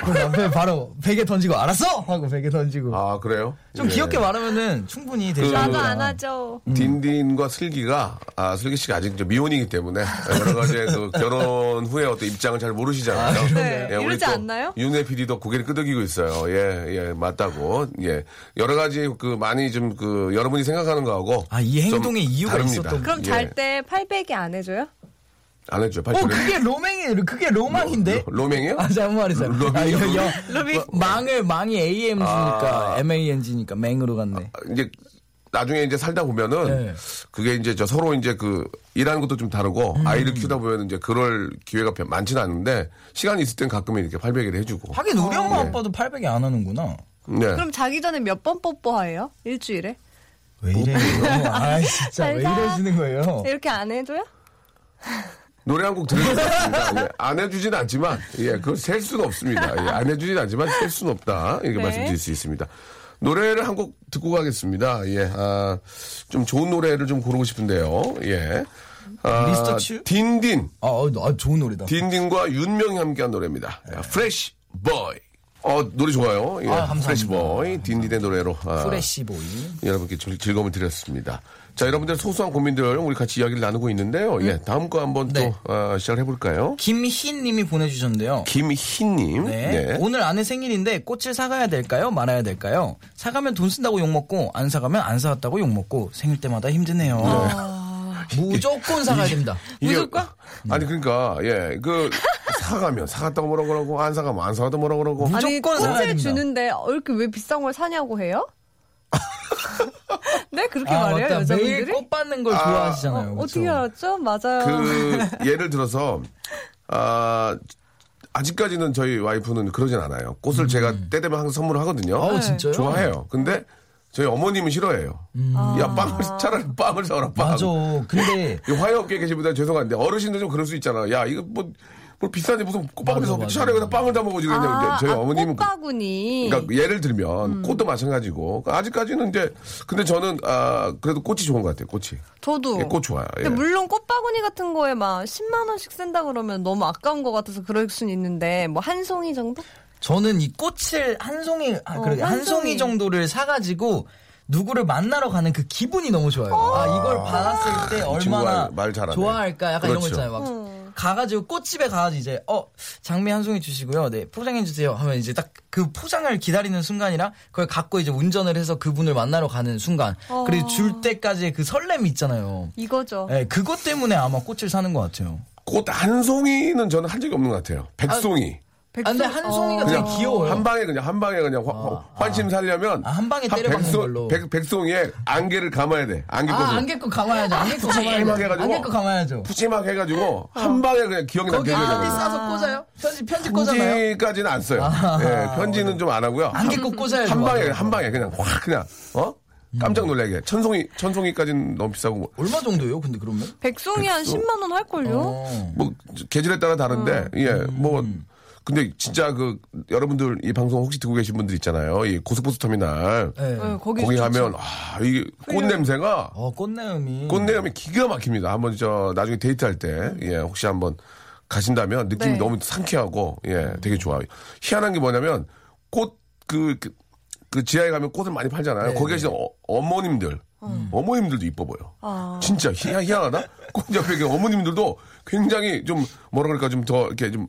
그럼 남편 바로 베개 던지고 알았어 하고 베개 던지고. 아 그래요? 좀 예. 귀엽게 말하면 충분히 되지 그- 나도. 안 하죠. 딘딘과 슬기가 아 슬기 씨가 아직 이제 미혼이기 때문에 여러 가지 그 결혼 후에 어떤 입장을 잘 모르시잖아요. 네, 우리 이러지 또 않나요? 윤혜 PD도 고개를 끄덕이고 있어요. 예, 예, 맞다고. 예, 여러 가지 그 많이 좀 그 여러분이 생각하는 거하고 아, 이좀 행동에 이유가 다릅니다. 있었던 그럼 예, 잘때 팔베개 안 해줘요? 안 했죠. 어. 그게 로맹이 그게 로망인데. 로 맹이요? 아 잘못 말했어요. 아, 영- 로밍. 망을 망이 AMG니까 아. MANG니까 맹으로 갔네. 이제 나중에 이제 살다 보면은 네. 그게 이제 저 서로 이제 그 일하는 것도 좀 다르고 음. 아이를 키우다 보면 이제 그럴 기회가 별- 많지는 않은데 시간이 있을 땐 가끔 이렇게 팔베개를 해주고. 하긴 우리 엄마 네. 아빠도 팔베개 안 하는구나. 네. 그럼 자기 전에 몇 번 뽀뽀해요? 일주일에? 왜 이래요? <laughs> 아 진짜 왜. 이러시는 거예요? 이렇게 안 해줘요? 노래 한 곡 들으겠습니다. <laughs> 예, 안 해주진 않지만, 예, 그걸 셀 수는 없습니다. 예, 안 해주진 않지만 셀 수는 없다. 이렇게 네. 말씀드릴 수 있습니다. 노래를 한 곡 듣고 가겠습니다. 예, 아, 좀 좋은 노래를 좀 고르고 싶은데요. 예. 아, 미스터 츄? 딘딘. 아, 어, 아 좋은 노래다. 딘딘과 윤명이 함께한 노래입니다. Fresh Boy. 어, 노래 좋아요. 예, 아, 감사합니다. Fresh Boy. 딘딘의 노래로. 아, Fresh Boy. 여러분께 즐- 즐거움을 드렸습니다. 자, 여러분들 소소한 고민들 우리 같이 이야기를 나누고 있는데요. 예, 다음 거 한번 네. 또 어, 시작을 해볼까요? 김희님이 보내주셨는데요. 김희님. 네. 네. 오늘 아내 생일인데 꽃을 사가야 될까요? 말아야 될까요? 사가면 돈 쓴다고 욕 먹고, 안 사가면 안 사왔다고 욕 먹고, 생일 때마다 힘드네요. <laughs> 무조건 사가야 됩니다. <laughs> 이게- 무조건? <laughs> 아니 그러니까 예, 그 사가면 사갔다고 뭐라 그러고 안 사가면 안 사갔다고 뭐라 그러고. 무조건 아니 꽃을 됩니다. 주는데 어, 이렇게 왜 비싼 걸 사냐고 해요? <laughs> 네 그렇게 아, 말해요 맞다. 매일 여자분들이? 꽃 받는 걸 아, 좋아하시잖아요. 어, 그쵸? 어떻게 알았죠? 맞아요. 그 <laughs> 예를 들어서 아 아직까지는 저희 와이프는 그러진 않아요. 꽃을 제가 때 되면 항상 선물을 하거든요. 음. 아우, 진짜요? 좋아해요. 근데 저희 어머님은 싫어해요. 야 빵을 차라리 빵을 사오라 빵. 음. 맞아. 근데 <laughs> 이 화해 업계 계신 분들 죄송한데 어르신들 좀 그럴 수 있잖아. 야 이거 뭐, 뭐 비싼데 무슨 사 맞아. 차라리 그냥 빵을 다 먹어지 그냥 아, 저희 아, 어머님은 그- 꽃바구니. 그러니까 예를 들면 음. 꽃도 마찬가지고 그러니까 아직까지는 이제 근데 저는 아 그래도 꽃이 좋은 것 같아요. 꽃이 저도. 예, 꽃 좋아요. 예. 근데 물론 꽃바구니 같은 거에 막 10만 원씩 쓴다 그러면 너무 아까운 것 같아서 그럴 수는 있는데 뭐 한 송이 정도? 저는 이 꽃을 한 송이, 아, 어, 그러게, 한 한 송이. 정도를 사가지고 누구를 만나러 가는 그 기분이 너무 좋아요. 아, 이걸 받았을 때 얼마나 말. 좋아할까? 약간 이런 거 그렇죠. 있잖아요. 막 음. 가가지고 꽃집에 가가지고 이제, 어, 장미 한 송이 주시고요. 네, 포장해 주세요. 하면 이제 딱 그 포장을 기다리는 순간이랑 그걸 갖고 이제 운전을 해서 그분을 만나러 가는 순간. 어. 그리고 줄 때까지의 그 설렘이 있잖아요. 이거죠. 네, 그것 때문에 아마 꽃을 사는 것 같아요. 꽃 한 송이는 저는 한 적이 없는 것 같아요. 백송이. 아, 근데 한 송이가 어. 되게 그냥 귀여워요. 한 방에 그냥 한 방에 그냥 화- 환심 살려면 아, 한 방에 때려박는 백송- 걸로. 백, 백송이에 안개를 감아야 돼. 안개 아, 꽃을 안개 거 감아야죠. 안개 거 푸짐하게 감아야죠. 해가지고. 안개 거 감아야죠. 푸짐하게 해가지고 한 방에 그냥 기억이 남게 편지 해주려고. 싸서 꽂아요? 편지, 편지 꽂아나요? 편지까지는 안 써요. 예, 편지는 좀 안 하고요. 안개 거 꽂아야죠. 한 방에 맞아요. 한 방에 그냥 확 그냥 어 깜짝 놀라게 천송이 천송이까지는 너무 비싸고 뭐, 얼마 정도예요? 근데 그러면? 백송이 한 10만 원 할걸요? 어. 뭐 계절에 따라 다른데 예뭐 근데 진짜 그 여러분들 이 방송 혹시 듣고 계신 분들 있잖아요. 이 고속버스 터미널 네. 네, 거기, 거기 좋죠. 가면 아 이게 꽃 냄새가 어, 꽃내음이. 꽃내음이 기가 막힙니다. 한번 저 나중에 데이트할 때 예, 혹시 한번 가신다면 느낌이 네. 너무 상쾌하고 예, 되게 좋아요. 희한한 게 뭐냐면 꽃그 그, 그 지하에 가면 꽃을 많이 팔잖아요. 네, 거기 계신 어, 어머님들 어머님들도 이뻐 보여. 아. 진짜 희한, 희한하다. <laughs> 꽃 옆에 계신 어머님들도 굉장히 좀 뭐라 그럴까 좀 더 이렇게 좀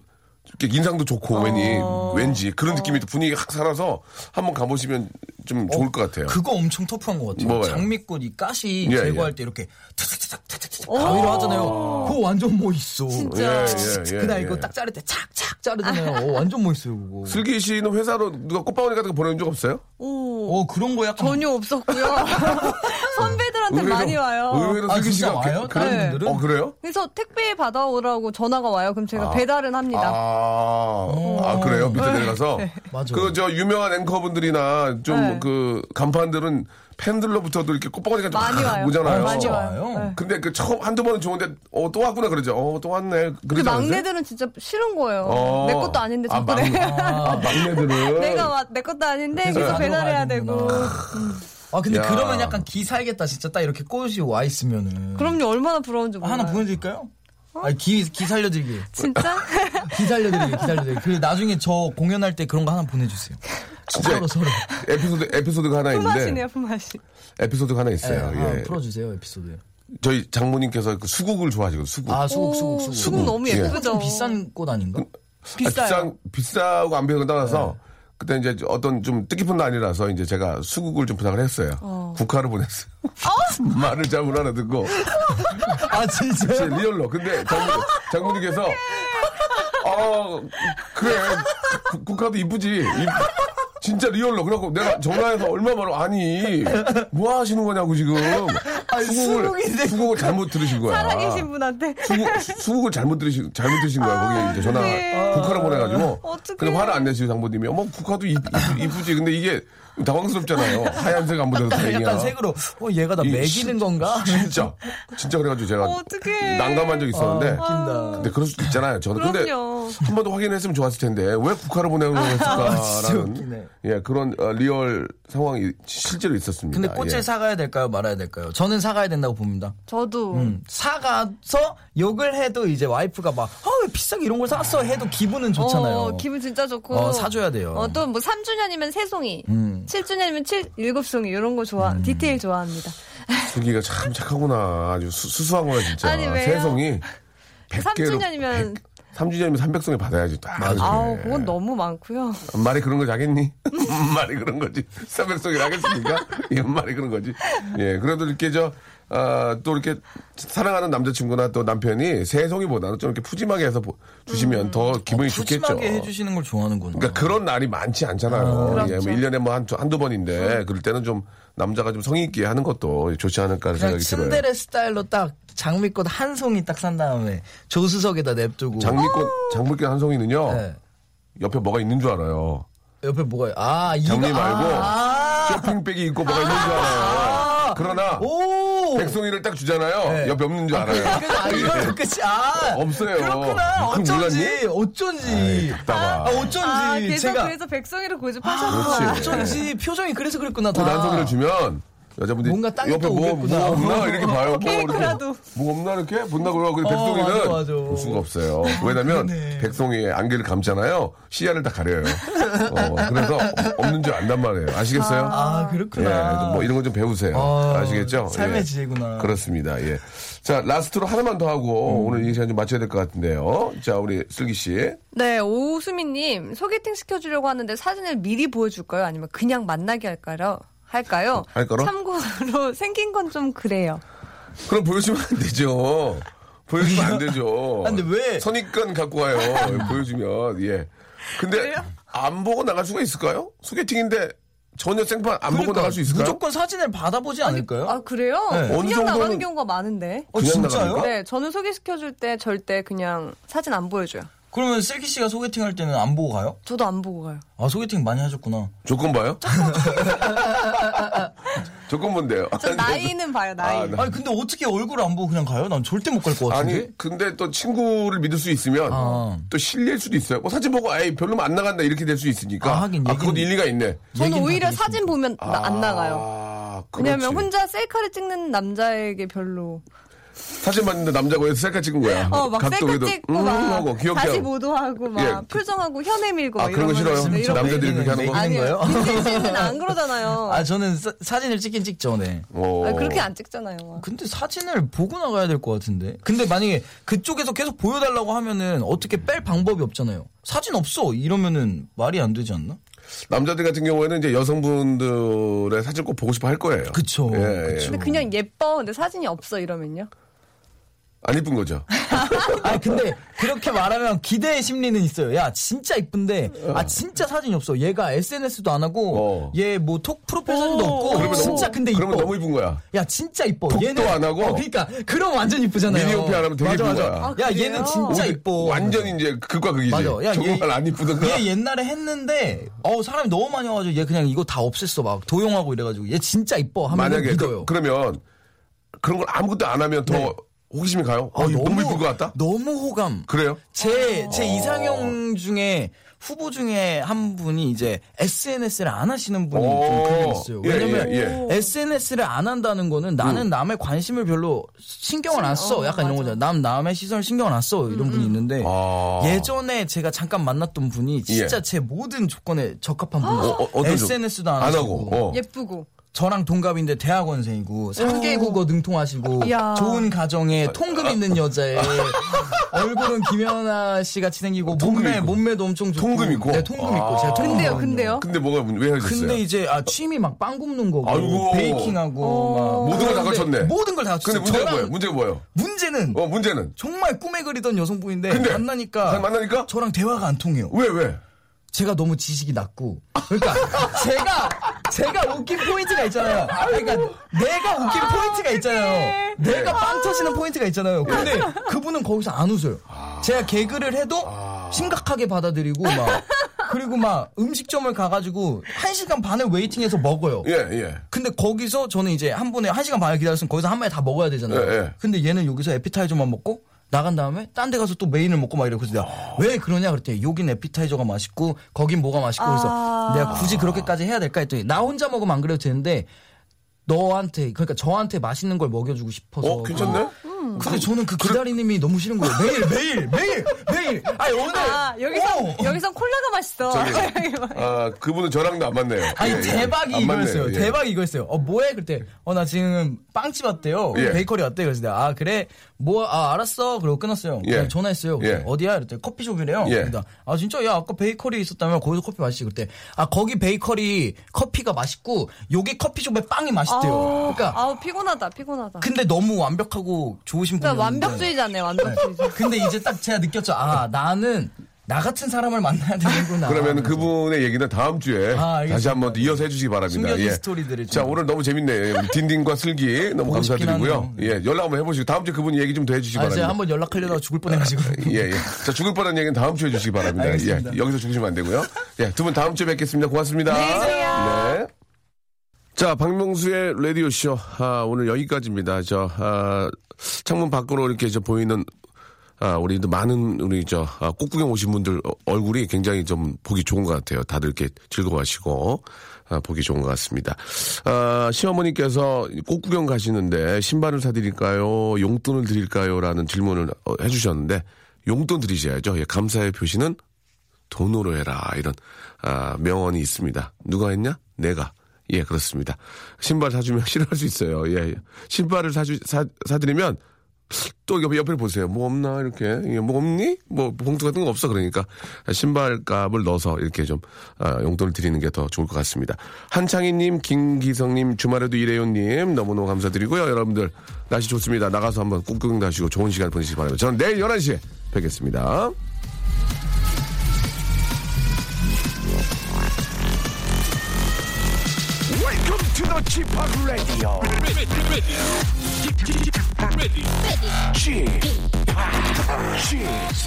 인상도 좋고 왠지 왠지 그런 느낌이 분위기가 확 살아서 한번 가보시면 좀 좋을 것 같아요. 그거 엄청 터프한 것 같아요. 뭐가요? 장미꽃 이 가시 예, 제거할 예. 때 이렇게 탁탁탁탁 탁탁탁 가위로 하잖아요. 그거 완전 멋있어. 진짜. 예, 예, 예, 그날 예. 이거 딱 자를 때 착착 자르잖아요. 어, 완전 멋있어요, 그거. 슬기 씨는 회사로 누가 꽃바구니 같은 거 보내준 적 없어요? 오, 어, 그런 거 약간. 전혀 없었고요. <laughs> 선배들한테 의외로- 많이 와요. 의외로 아, 슬기 씨가 와요? 그- 다른 네. 분들은? 어 그래요? 그래서 택배 받아오라고 전화가 와요. 그럼 제가 배달은 합니다. 아, 아, 그래요? 밑에 내려가서? 맞아. 그, 저, 유명한 앵커분들이나 좀 네. 그 간판들은 팬들로부터도 이렇게 꽃바구니가 좀 많이 막 와요. 오잖아요. 어, 많이 와요. 네. 근데 그 처음 한두 번은 좋은데, 어, 또 왔구나 그러죠. 어, 또 왔네. 근데 그러지 않으세요? 막내들은 진짜 싫은 거예요. 어. 내 것도 아닌데 아, 자꾸 막- 내 아, 막내들은. <laughs> 내가 와- 내 것도 아닌데 그래서 계속 배달해야 되고. 되는구나. 아, 근데 야. 그러면 약간 기 살겠다. 진짜 딱 이렇게 꽃이 와 있으면은. 그럼요 얼마나 부러운지 몰라요. 하나 보내드릴까요? 아니, 기, 기 살려드리게. 진짜? <laughs> 기 살려드리게, 기 살려드리게. 그 나중에 저 공연할 때 그런 거 하나 보내주세요. 진짜 서로, 서로. 에피소드, 에피소드가 하나 있는데. 품앗이네요 품앗이. 에피소드가 하나 네, 있어요. 예. 풀어주세요, 에피소드. 저희 장모님께서 그 수국을 좋아하시거든요, 수국. 아, 수국, 수국, 수국. 수국 너무 예. 예쁘죠. 좀 비싼 꽃 아닌가? 아, 비싼, 비싸고 안 비싼 거 떠나서 네. 그때 이제 어떤 좀 뜻깊은 날이라서 이제 제가 수국을 좀 부탁을 했어요. 국화를 보냈어요. <laughs> 말을 잘못 알아듣고. 아, 진짜요? 진짜 real로. 근데 장모, 장모님께서 어, 그래. 국- 국화도 이쁘지. 이- 진짜 real로. 그래갖고 내가 전화해서 얼마 말로 아니, 뭐 하시는 거냐고 지금. 수국을, 수국인데. 수국을 잘못 들으신 거야. 살아계신 분한테. 수국, 수- 수국을 잘못 들으신, 잘못 들으신 거야. 거기에 이제 전화, 어떡해. 국화를 보내가지고. 어떡해. 근데 화를 안 내시고 장모님이, 어머, 국화도 이, 쁘지 근데 이게 당황스럽잖아요. 하얀색 안 묻어서 다행이야. 약간 색으로, 어, 얘가 나 먹이는 진- 건가? 진짜. 진짜 그래가지고 제가 어떡해. 난감한 적이 있었는데. 웃긴다. 근데 그럴 수도 있잖아요. 저는 근데 그럼요. 한번 더 확인했으면 좋았을 텐데 왜 국화를 아, 진짜 걸까라는 웃기네. 예 그런 어, real 상황이 실제로 있었습니다. 근데 꽃을 예. 사가야 될까요? 말아야 될까요? 저는 사가야 된다고 봅니다. 저도 음, 사가서 욕을 해도 이제 와이프가 막, 아, 왜 비싸게 이런 걸 샀어? 해도 기분은 좋잖아요. 어, 기분 진짜 좋고. 어, 사줘야 돼요. 어, 또 뭐 3주년이면 새송이, 음. 7주년이면 7, 7송이 이런 거 좋아. 디테일 좋아합니다. 슬기가 참 착하구나. 아주 수, 수수하구나 진짜. 아니, 왜요? 세송이 100개로 3주년이면 3주년이면 300송이 받아야지. 딱 예. 그건 너무 많고요. 말이 그런 거지 하겠니? <laughs> 말이 그런 거지. 300송이 하겠습니까? <laughs> 이건 말이 그런 거지. 예, 그래도 이렇게 저, 아, 또 이렇게 사랑하는 남자친구나 또 남편이 세송이보다는 좀 이렇게 푸짐하게 해서 보- 주시면 더 기분이 좋겠죠. 어, 푸짐하게 해주시는 걸 좋아하는구나. 그러니까 그런 날이 많지 않잖아요. 예, 뭐 1년에 뭐 한, 한두 번인데, 그럴 때는 좀 남자가 좀 성의 있게 하는 것도 좋지 않을까 하는 생각이 들어요. 츤데레 스타일로 딱 장미꽃 한 송이 딱 산 다음에 조수석에다 냅두고. 장미꽃, 장미꽃 한 송이는요, 네. 옆에 뭐가 있는 줄 알아요. 옆에 뭐가, 아, 이거. 장미 말고, 아, 쇼핑백이 있고 뭐가 있는 줄 알아요. 그러나, 오! 백송이를 딱 주잖아요. 네. 옆에 없는 줄 알아요. 아, 이거는 끝이, 아. 없어요. 그렇구나. 어쩐지? 어쩐지. 답답하. 아, 어쩐지. 아, 계속 제가. 그래서 백성이를 그렇지. 고집하셨구나. 어쩐지 표정이 그래서 그랬구나. 또 다. 난소리를 주면 여자분들이 뭔가 땅이 옆에 또 뭐, 오겠구나. 뭐 없나 이렇게 봐요. 뭐. 이렇게 뭐 없나 이렇게 본다고 그러고 근데 어, 백송이는 맞아, 맞아. 볼 수가 없어요. 왜냐면 <laughs> 그러네. 백송이 안개를 감잖아요. 시야를 다 가려요. 어, 그래서 없는 줄 안단 말이에요. 아시겠어요? 아, 예, 그렇구나. 뭐 이런 거좀 배우세요. 아, 아시겠죠? 삶의 예. 지혜구나. 그렇습니다. 예. 자, 라스트로 하나만 더 하고 음. 오늘 이 시간 좀 마쳐야 될 것 같은데요. 자, 우리 슬기 씨. 네, 오수미님 소개팅 시켜주려고 하는데 사진을 미리 보여줄까요? 아니면 그냥 만나게 할까요? 할까요? 할까요? 참고로 <laughs> 생긴 건 좀 그래요. 그럼 보여주면 안 되죠. 보여주면 안 되죠. <laughs> 아, 근데 왜? 선입관 갖고 와요. 보여주면, 예. 근데 안 보고 나갈 수가 있을까요? 소개팅인데 전혀 생판 안 보고 나갈 수 있을까요? 그러니까 무조건 사진을 받아보지 않을까요? 아 그래요? 네. 어느 그냥 나가는 정도는- 경우가 많은데. 어, 진짜요? 나갑니까? 네, 저는 소개시켜줄 때 절대 그냥 사진 안 보여줘요. 그러면 슬기 씨가 소개팅 할 때는 안 보고 가요? 저도 안 보고 가요. 아, 소개팅 많이 하셨구나. 조건 봐요? <laughs> 조건 뭔데요? 저 나이는 봐요, 나이. 아, 나- 아니 근데 어떻게 얼굴 안 보고 그냥 가요? 난 절대 못 갈 것 같은데. 아니 근데 또 친구를 믿을 수 있으면 아. 또 실례일 수도 있어요. 뭐 사진 보고 에이 별로면 안 나간다 이렇게 될 수 있으니까. 아, 하긴 얘기는- 그것도 일리가 있네. 저는 오히려 다 사진 보면 나- 안 나가요. 아, 왜냐면. 혼자 셀카를 찍는 남자에게 별로. 사진 봤는데 남자가 왜 셀카 찍은 거야? 어, 막 셀카 각도에도 찍고 음 막 하고 귀엽게 다시 하고. 모도하고 막 예. 표정하고 혀 내밀고 아, 막 그런 거 싫어요? 네, 이런 거 남자들이 그렇게 하는 거? 거예요? 빈티지는 안 그러잖아요. <laughs> 아 저는 사, 사진을 찍긴 찍죠, 네. 어. 아니, 그렇게 안 찍잖아요. 막. 근데 사진을 보고 나가야 될 것 같은데. 근데 만약에 그쪽에서 계속 보여달라고 하면은 어떻게 뺄 방법이 없잖아요. 사진 없어 이러면은 말이 안 되지 않나? 남자들 같은 경우에는 이제 여성분들의 사진 꼭 보고 싶어 할 거예요. 그쵸. 예, 예. 그쵸. 근데 그냥 예뻐. 근데 사진이 없어 이러면요? 안 이쁜 거죠. <laughs> 아 근데 그렇게 말하면 기대의 심리는 있어요. 야 진짜 이쁜데 아 진짜 사진이 없어. 얘가 SNS도 안 하고 어. 얘뭐 톡 프로필 사진도 없고 그러면 진짜 너무, 근데 이뻐. 그러면 너무 이쁜 거야. 야 진짜 이뻐. 톡도 얘는 안 하고? 어, 그러니까 그럼 완전 이쁘잖아요. 미니홈피 안 하면 되게 맞아, 이쁜 맞아. 거야. 아, 야 그래요? 얘는 진짜 오늘 이뻐. 완전 이제 극과 극이지. 맞아. 야, 정말 안 이쁘던가. 얘 옛날에 했는데 어 사람이 너무 많이 와가지고 얘 그냥 이거 다 없앴어 막 도용하고 이래가지고 얘 진짜 이뻐 하면 만약에 믿어요. 그, 러면 그런 걸 아무것도 안 하면 더 네. 호기심이 가요? 아, 어, 너무 이쁠 것 같다? 너무 호감. 그래요? 제, 제 이상형 중에 후보 중에 한 분이 이제 SNS를 안 하시는 분이 오. 좀 그게 있어요. 예, 왜냐면 예, 예. SNS를 안 한다는 거는 나는 남의 관심을 별로 신경을 안 써. 어, 약간 이런 맞아. 거잖아. 남, 남의 시선을 신경을 안 써. 이런 분이 있는데 아. 예전에 제가 잠깐 만났던 분이 진짜 예. 제 모든 조건에 적합한 분이에요. 어, 어, SNS도 안, 안 하고. 어. 예쁘고. 저랑 동갑인데 대학원생이고 3개 국어 능통하시고 이야. 좋은 가정에 통금 있는 여자에 <laughs> 얼굴은 김연아 씨 같이 생기고 몸매 있고. 몸매도 엄청 좋고 통금 있고? 네 통금 있고 제가 통금 근데요. 근데요? 근데 뭐가 문- 왜 헤어졌어요? 근데 이제 아 취미 막 빵 굽는 거고 아이고. 베이킹하고 막 모든 걸다 그런데 갖췄네. 모든 걸 다 갖췄어요. 근데 문제가 저랑 뭐예요? 문제가 뭐예요? 문제는 어, 문제는? 정말 꿈에 그리던 여성분인데 근데? 만나니까 만나니까? 저랑 대화가 안 통해요. 왜, 왜? 제가 너무 지식이 낮고 그러니까 <laughs> 제가 제가 웃긴 포인트가 있잖아요. 그러니까 내가 웃긴 포인트가 있잖아요. 내가 빵 터지는 포인트가 있잖아요. 근데 그분은 거기서 안 웃어요. 제가 개그를 해도 심각하게 받아들이고 막 그리고 막 음식점을 가가지고 한 시간 반을 waiting해서 먹어요. 예, 예. 근데 거기서 저는 이제 한 번에 한 시간 반을 기다렸으면 거기서 한 마리 다 먹어야 되잖아요. 예, 예. 근데 얘는 여기서 에피타이저만 먹고 나간 다음에 딴 데 가서 또 메인을 먹고 막 이래. 그래서 내가 왜 그러냐 그랬더니 여긴 에피타이저가 맛있고 거긴 뭐가 맛있고 그래서 아. 내가 굳이 그렇게까지 해야 될까 했더니 나 혼자 먹으면 안 그래도 되는데 너한테 그러니까 저한테 맛있는 걸 먹여주고 싶어서 어, 괜찮네? 근데 저는 그 기다리님이 너무 싫은 거예요. 매일 매일 매일 매일. 아니 오늘 아, 여기서, 어. 여기선 콜라가 맛있어. 저기, <laughs> 아, 그분은 저랑도 안 맞네요. 아니 예, 예. 대박이 안 이거였어요. 예. 대박이 이거였어요. 어 뭐해? 그때 어나 지금 빵집 왔대요. 예. 베이커리 왔대. 그래서 내가 아 그래 뭐 아 알았어. 그러고 끊었어요. 예. 그냥 전화했어요. 예. 어디야? 그랬더니 커피숍이래요. 예. 그러니까 아 진짜 야 아까 베이커리 있었다면 거기서 커피 맛있지 그때 아 거기 베이커리 커피가 맛있고 여기 커피숍에 빵이 맛있대요. 그러니까 아우, 피곤하다, 피곤하다. 근데 너무 완벽하고 좋 으신 그러니까 분이었는데 완벽주의자네, 완벽주의자. 근데 이제 딱 제가 느꼈죠. 아 나는 나 같은 사람을 만나야 되는구나. 그러면 그분의 얘기는 다음 주에 아. 다시 한번 또 이어서 해주시기 바랍니다. 숨겨진 예. 스토리들을 좀. 자, 오늘 너무 재밌네요. 우리 딘딘과 슬기 너무 감사드리고요. 예, 연락 한번 해보시고 다음 주에 그분 얘기 좀 더 해주시기 아, 제가 바랍니다. 한번 연락하려다가 죽을 뻔해가지고. 예, 예. 자, 죽을 뻔한 얘기는 다음 주에 해주시기 바랍니다. 알겠습니다. 예, 여기서 죽으시면 안 되고요. 예, 두 분 다음 주에 뵙겠습니다. 고맙습니다. 안녕히 계세요. 네. 자, 박명수의 라디오쇼. 아, 오늘 여기까지입니다. 저, 아, 창문 밖으로 이렇게 저 보이는 아, 우리 도 많은 우리 저 아, 꽃구경 오신 분들 어, 얼굴이 굉장히 좀 보기 좋은 것 같아요. 다들 이렇게 즐거워하시고 아, 보기 좋은 것 같습니다. 아, 시어머니께서 꽃구경 가시는데 신발을 사드릴까요? 용돈을 드릴까요?라는 질문을 어, 해주셨는데 용돈 드리셔야죠. 예, 감사의 표시는 돈으로 해라 이런 아, 명언이 있습니다. 누가 했냐? 내가. 예, 그렇습니다. 신발 사주면 <laughs> 싫어할 수 있어요. 예, 예. 신발을 사주 사 사드리면 또 옆에 옆에 보세요. 뭐 없나 이렇게 예, 뭐 없니? 뭐 봉투 같은 거 없어 그러니까 신발 값을 넣어서 이렇게 좀 아, 용돈을 드리는 게 더 좋을 것 같습니다. 한창희님, 김기성님, 주말에도 이래요님 너무너무 감사드리고요. 여러분들 날씨 좋습니다. 나가서 한번 꾹꾹 다시고 좋은 시간 보내시기 바랍니다. 저는 내일 11시에 뵙겠습니다. To Chip Radio. Chip, Chip.